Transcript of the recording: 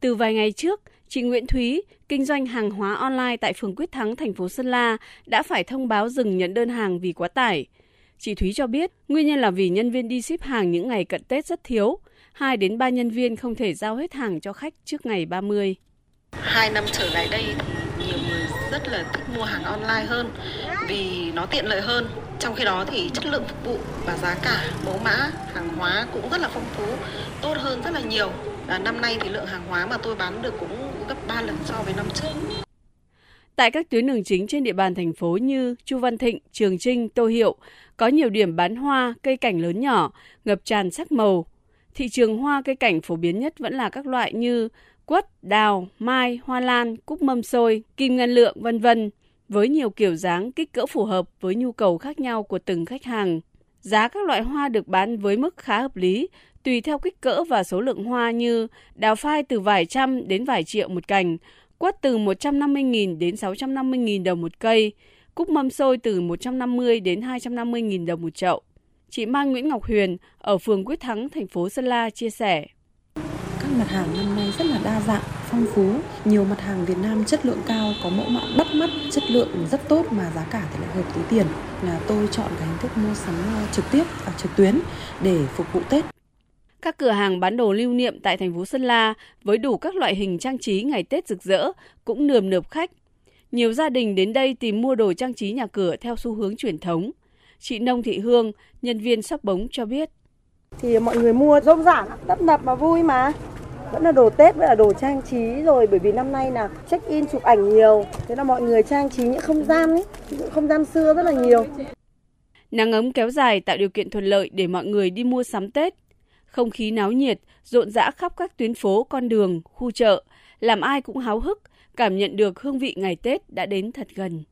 Từ vài ngày trước, chị Nguyễn Thúy, kinh doanh hàng hóa online tại phường Quyết Thắng, thành phố Sơn La, đã phải thông báo dừng nhận đơn hàng vì quá tải. Chị Thúy cho biết, nguyên nhân là vì nhân viên đi ship hàng những ngày cận Tết rất thiếu, 2 đến 3 nhân viên không thể giao hết hàng cho khách trước ngày 30. Hai năm trở lại đây thì nhiều người rất là thích mua hàng online hơn vì nó tiện lợi hơn. Trong khi đó thì chất lượng phục vụ và giá cả, mẫu mã, hàng hóa cũng rất là phong phú, tốt hơn rất là nhiều. À, năm nay thì lượng hàng hóa mà tôi bán được cũng gấp 3 lần so với năm trước. Tại các tuyến đường chính trên địa bàn thành phố như Chu Văn Thịnh, Trường Trinh, Tô Hiệu, có nhiều điểm bán hoa, cây cảnh lớn nhỏ, ngập tràn sắc màu. Thị trường hoa cây cảnh phổ biến nhất vẫn là các loại như quất, đào, mai, hoa lan, cúc mâm xôi, kim ngân lượng, vân vân, với nhiều kiểu dáng, kích cỡ phù hợp với nhu cầu khác nhau của từng khách hàng. Giá các loại hoa được bán với mức khá hợp lý, tùy theo kích cỡ và số lượng hoa như đào phai từ vài trăm đến vài triệu một cành, quất từ 150.000 đến 650.000 đồng một cây, cúc mâm xôi từ 150 đến 250.000 đồng một chậu. Chị Mai Nguyễn Ngọc Huyền ở phường Quyết Thắng, thành phố Sơn La chia sẻ. Các mặt hàng năm nay rất là đa dạng, phong phú, nhiều mặt hàng Việt Nam chất lượng cao, có mẫu mã bắt mắt, chất lượng rất tốt mà giá cả thì lại hợp túi tiền. Là tôi chọn cái hình thức mua sắm ờ, trực tiếp và trực tuyến để phục vụ Tết. Các cửa hàng bán đồ lưu niệm tại thành phố Sơn La với đủ các loại hình trang trí ngày Tết rực rỡ cũng nườm nượp khách. Nhiều gia đình đến đây tìm mua đồ trang trí nhà cửa theo xu hướng truyền thống. Chị Nông Thị Hương, nhân viên shop bống cho biết. Thì mọi người mua rôm rản, tấp nập mà vui mà. Vẫn là đồ Tết, vẫn là đồ trang trí rồi bởi vì năm nay là check in chụp ảnh nhiều. Thế là mọi người trang trí những không gian ấy, những không gian xưa rất là nhiều. Nắng ấm kéo dài tạo điều kiện thuận lợi để mọi người đi mua sắm Tết. Không khí náo nhiệt, rộn rã khắp các tuyến phố, con đường, khu chợ, làm ai cũng háo hức, cảm nhận được hương vị ngày Tết đã đến thật gần.